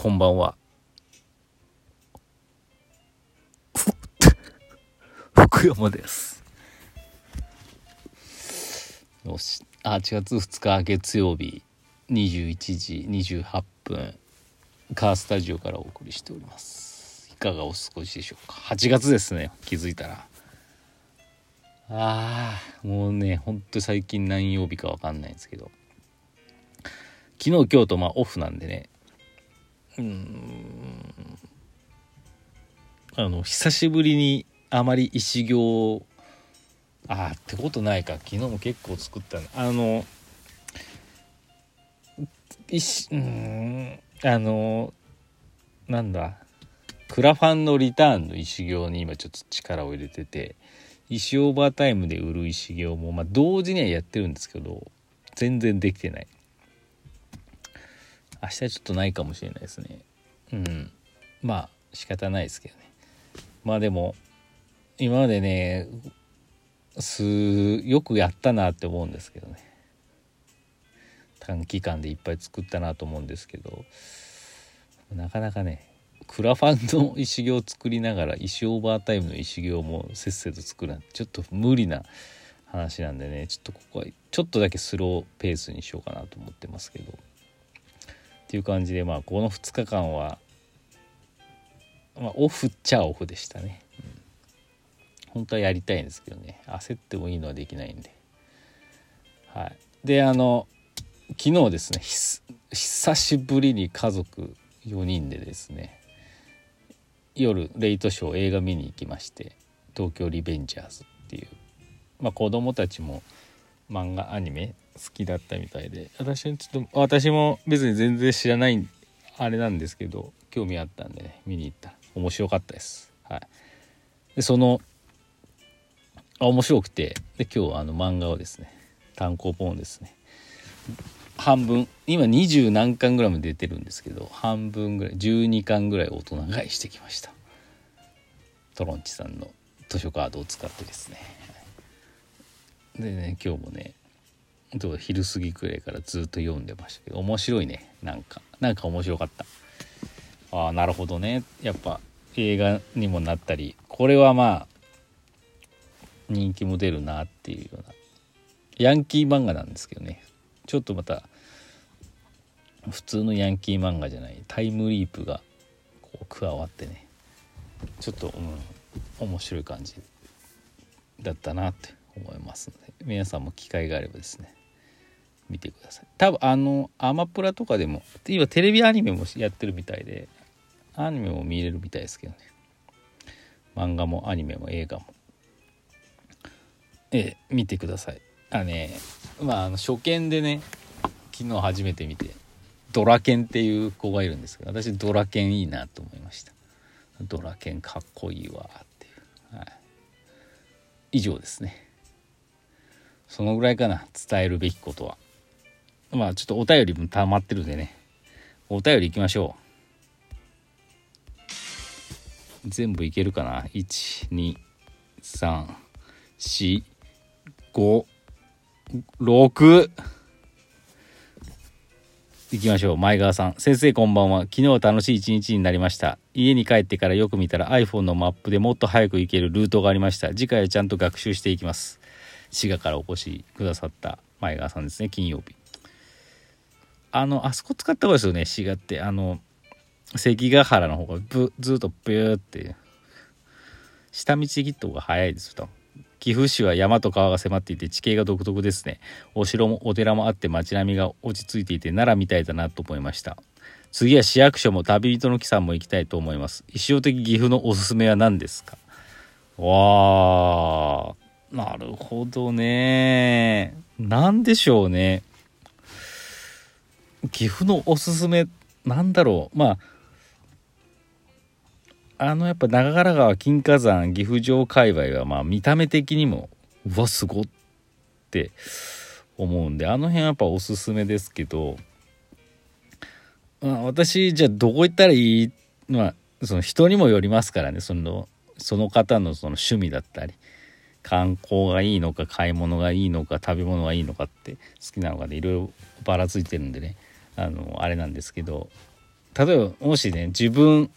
こんばんは。福山です。よし。あ8月2日月曜日21時28分、カースタジオからお送りしております。いかがお過ごしでしょうか。8月ですね、気づいたら。ああ、もうね、ほんと最近何曜日かわかんないんですけど。昨日今日とまあオフなんでねうん。あの久しぶりにあまり石行あーってことないか。昨日も結構作ったね。あの石うん。あのなんだ。クラファンのリターンの石行に今ちょっと力を入れてて石オーバータイムで売る石行もまあ同時にはやってるんですけど全然できてない。明日ちょっとないかもしれないですね。うん。まあ仕方ないですけどね。まあでも今までねすよくやったなって思うんですけどね。短期間でいっぱい作ったなと思うんですけど。なかなかねクラファンの石行を作りながら石オーバータイムの石行もせっせと作るなんてちょっと無理な話なんでねちょっとここはちょっとだけスローペースにしようかなと思ってますけど。っていう感じでまあこの2日間は、まあ、オフっちゃオフでしたね、うん、本当はやりたいんですけどね。焦ってもいいのはできないんで。はい。であの昨日ですね久しぶりに家族4人でですね夜レイトショー映画見に行きまして「東京リベンジャーズ」っていう。まあ子供たちも漫画アニメ好きだったみたいで。私ちょっと私も別に全然知らないあれなんですけど興味あったんでね見に行った。面白かったです。はい。でその面白くて。で今日はあの漫画をですね単行本ですね半分今20何巻ぐらいまで出てるんですけど半分ぐらい12巻ぐらい大人買いしてきました。トロンチさんの図書カードを使ってですね。でね今日もね昼過ぎくらいからずっと読んでましたけど面白いね。なんか。なんか面白かった。ああなるほどね。やっぱ映画にもなったりこれはまあ人気も出るなっていうような。ヤンキー漫画なんですけどね。ちょっとまた普通のヤンキー漫画じゃないタイムリープがこう加わってね。ちょっと、うん、面白い感じだったなって思いますので皆さんも機会があればですね。見てください。多分あのアマプラとかでも今テレビアニメもやってるみたいでアニメも見れるみたいですけどね。漫画もアニメも映画も。ええ見てください。あねまああの初見でね昨日初めて見てドラケンっていう子がいるんですけど私ドラケンいいなと思いました。ドラケンかっこいいわっていう、はい、以上ですね。そのぐらいかな。伝えるべきことは。まあちょっとお便りも溜まってるんでね。お便りいきましょう。全部いけるかな？12345いきましょう。前川さん。先生こんばんは。昨日楽しい一日になりました。家に帰ってからよく見たら iPhone のマップでもっと早く行けるルートがありました。次回はちゃんと学習していきます。滋賀からお越しくださった前川さんですね。金曜日。あのあそこ使った方がいいですよね滋賀って。あの関ヶ原の方がぶずっとビューって。下道切った方が早いですよ岐阜市は山と川が迫っていて地形が独特ですね。お城もお寺もあって街並みが落ち着いていて奈良みたいだなと思いました。次は市役所も旅人の木さんも行きたいと思います。石尾的岐阜のおすすめは何ですか？わーなるほどね。何でしょうね。岐阜のおすすめなんだろう。まああのやっぱ長柄川金華山岐阜城界隈はまあ見た目的にもうわすごって思うんであの辺はやっぱおすすめですけど、まあ、私じゃあどこ行ったらいいまあその人にもよりますからね。そのその方のその趣味だったり観光がいいのか買い物がいいのか食べ物がいいのかって好きなのかでいろいろばらついてるんでね。あのあれなんですけど例えばもしね自分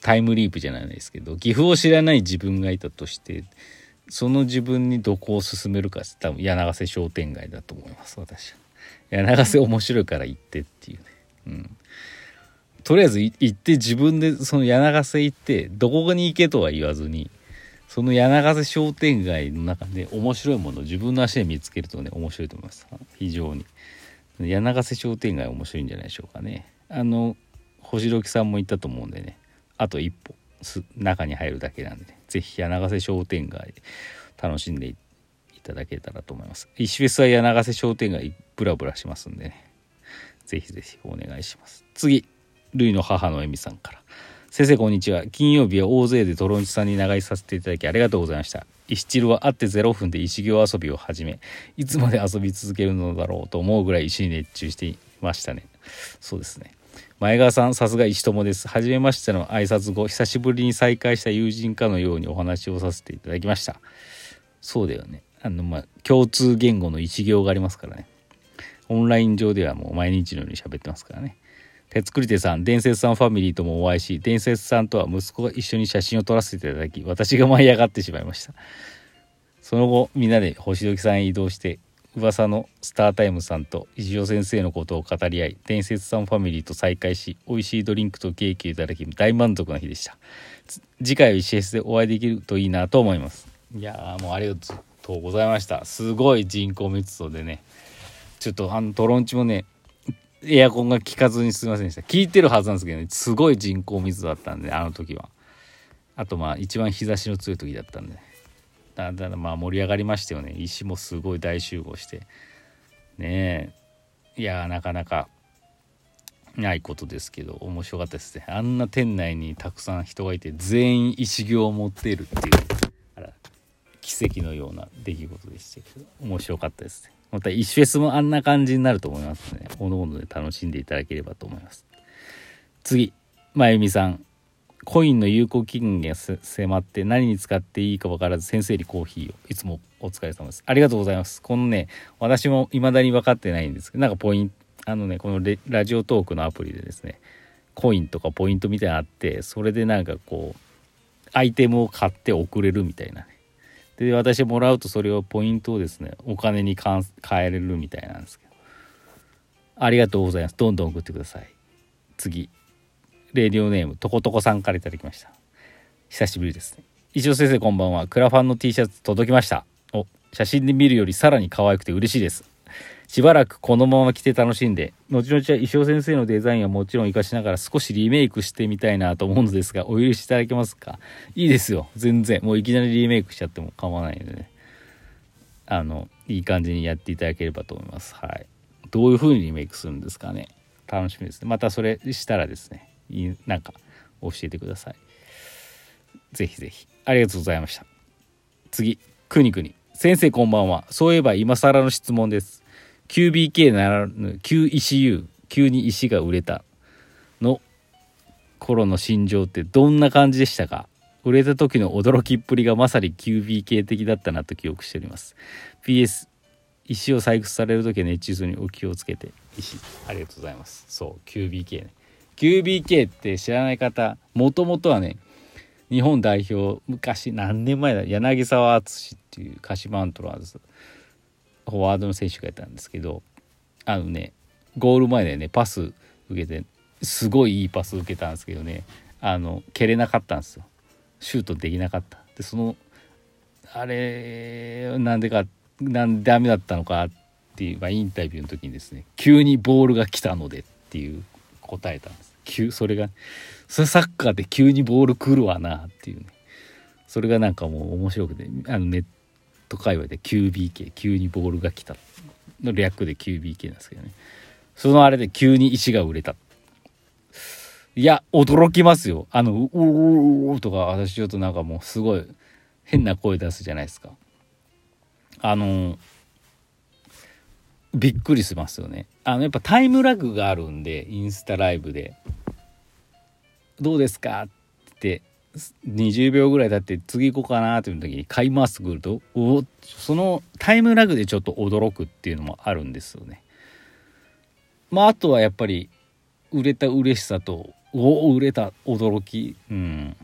タイムリープじゃないですけど岐阜を知らない自分がいたとしてその自分にどこを進めるか多分柳瀬商店街だと思います私は。柳瀬面白いから行ってっていうね。うん。とりあえず行って自分でその柳瀬行ってどこに行けとは言わずにその柳瀬商店街の中で面白いものを自分の足で見つけるとね面白いと思います。非常に。柳瀬商店街面白いんじゃないでしょうかね。あの星時さんも言ったと思うんでね。あと一歩中に入るだけなんでね。是非柳瀬商店街楽しんでいただけたらと思います。石フェスは柳瀬商店街ブラブラしますんでね。是非是非お願いします。次ルイの母のエミさんから。先生こんにちは。金曜日は大勢でトロンチさんに長居させていただきありがとうございました。石チルは会って0分で石行遊びを始めいつまで遊び続けるのだろうと思うぐらい石に熱中していましたね。そうですね。前川さんさすが石友です。初めましての挨拶後久しぶりに再会した友人かのようにお話をさせていただきました。そうだよね。あのまあ共通言語の一行がありますからね。オンライン上ではもう毎日のように喋ってますからね。鉄栗手さん伝説さんファミリーともお会いし伝説さんとは息子が一緒に写真を撮らせていただき私が舞い上がってしまいました。その後みんなで星時さんへ移動して噂のスタータイムさんと石尾先生のことを語り合い伝説さんファミリーと再会し美味しいドリンクとケーキをいただき大満足な日でした。次回は石フェスでお会いできるといいなと思います。いやもうありがとうございました。すごい人口密度でねちょっとあのトロンチもねエアコンが効かずにすみませんでした。効いてるはずなんですけどねすごい人口密度だったんであの時は。あとまあ一番日差しの強い時だったんで。だんだんまあ盛り上がりましたよね。石もすごい大集合して。ねえ。いやなかなかないことですけど面白かったですね。あんな店内にたくさん人がいて全員石行を持っているっていうあら奇跡のような出来事でしたけど面白かったですね。また石フェスもあんな感じになると思いますね。おのおので楽しんでいただければと思います。次、まゆみさん。コインの有効期限が迫って何に使っていいか分からず先生にコーヒーをいつもお疲れ様です。ありがとうございます。このね、私も未だに分かってないんですけど、なんかポイント、あのね、このラジオトークのアプリでですね、コインとかポイントみたいなのあって、それでなんかこう、アイテムを買って送れるみたいなね。で私もらうとそれをポイントをですねお金に換えれるみたいなんですけど。ありがとうございます。どんどん送ってください。次。レディオネームとことこさんから頂きました。久しぶりですね。一応先生こんばんは。クラファンの T シャツ届きました。お写真で見るよりさらに可愛くて嬉しいです。しばらくこのまま着て楽しんで、後々は石尾先生のデザインはもちろん活かしながら少しリメイクしてみたいなと思うのですが、お許しいただけますか？いいですよ。全然。もういきなりリメイクしちゃっても構わないのでね。あの、いい感じにやっていただければと思います。はい。どういう風にリメイクするんですかね。楽しみですね。またそれしたらですね、なんか教えてください。ぜひぜひ。ありがとうございました。次、くにくに。先生こんばんは。そういえば今更の質問です。QBK ならぬ QECU 急に石が売れたの頃の心情ってどんな感じでしたか？売れた時の驚きっぷりがまさに QBK 的だったなと記憶しております。PS 石を採掘される時は熱中症にお気をつけて石ありがとうございます。そう QBK ね。QBK って知らない方もともとはね日本代表昔何年前だ？柳沢敦っていう鹿島アントラーズ。フォワードの選手がいたんですけどあのねゴール前でねパス受けてすごいいいパス受けたんですけどねあの蹴れなかったんですよ。シュートできなかった。でそのあれなんでかなんでダメだったのかっていう、まあ、インタビューの時にですね急にボールが来たのでっていう答えたんです。急それがそれサッカーで急にボール来るわなっていうね。それがなんかもう面白くてあのネット界隈で QBK 急にボールが来たの。略で QBK なんですけどね。そのあれで急に石が売れた。いや驚きますよ。あの「うおー」とか私ちょっとなんかもうすごい変な声出すじゃないですか。あのびっくりしますよね。あのやっぱタイムラグがあるんでインスタライブで「どうですか?」って20秒ぐらい経って次行こうかなという時に買いますくるとおそのタイムラグでちょっと驚くっていうのもあるんですよね。まああとはやっぱり売れた嬉しさとお売れた驚き。うん。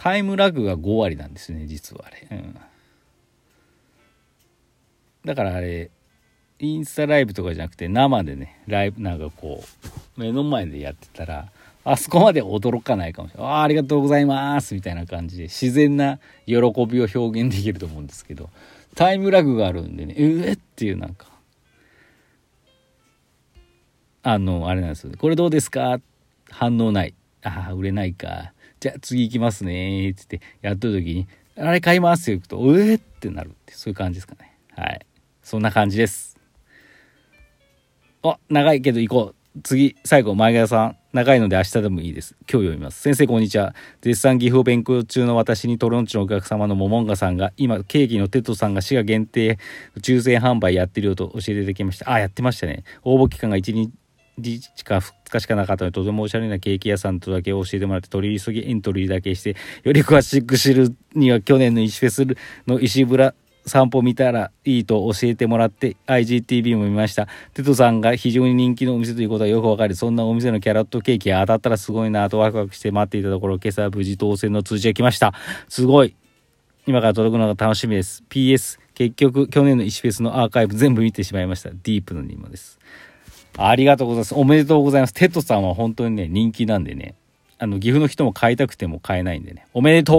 タイムラグが5割なんですね実はあれ、うん、だからあれインスタライブとかじゃなくて生でねライブなんかこう目の前でやってたらあそこまで驚かないかもしれない。ああありがとうございますみたいな感じで自然な喜びを表現できると思うんですけどタイムラグがあるんでねうえっていうなんかあのあれなんですよ。ねこれどうですか？反応ない。ああ売れないか。じゃあ次行きますねってってやった時にあれ買いますよ行くとうえってなるってそういう感じですかね。はい。そんな感じです。あ長いけど行こう。次最後前川さん長いので明日でもいいです。今日読みます。先生こんにちは。絶賛岐阜を勉強中の私にトロンチのお客様のモモンガさんが今ケーキのテトさんが滋賀限定抽選販売やってるよと教えていただきました。あやってましたね。応募期間が1日日か2日しかなかったのでとてもおしゃれなケーキ屋さんとだけ教えてもらって取り急ぎエントリーだけしてより詳しく知るには去年の石フェスの石村散歩見たらいいと教えてもらって IGTV も見ましたテトさんが非常に人気のお店ということはよくわかりそんなお店のキャラットケーキが当たったらすごいなとワクワクして待っていたところ今朝無事当選の通知が来ましたすごい今から届くのが楽しみです PS 結局去年の石フェスのアーカイブ全部見てしまいましたディープのにもですありがとうございます。おめでとうございます。テトさんは本当にね、人気なんでね。あの、岐阜の人も買いたくても買えないんでね。おめでとう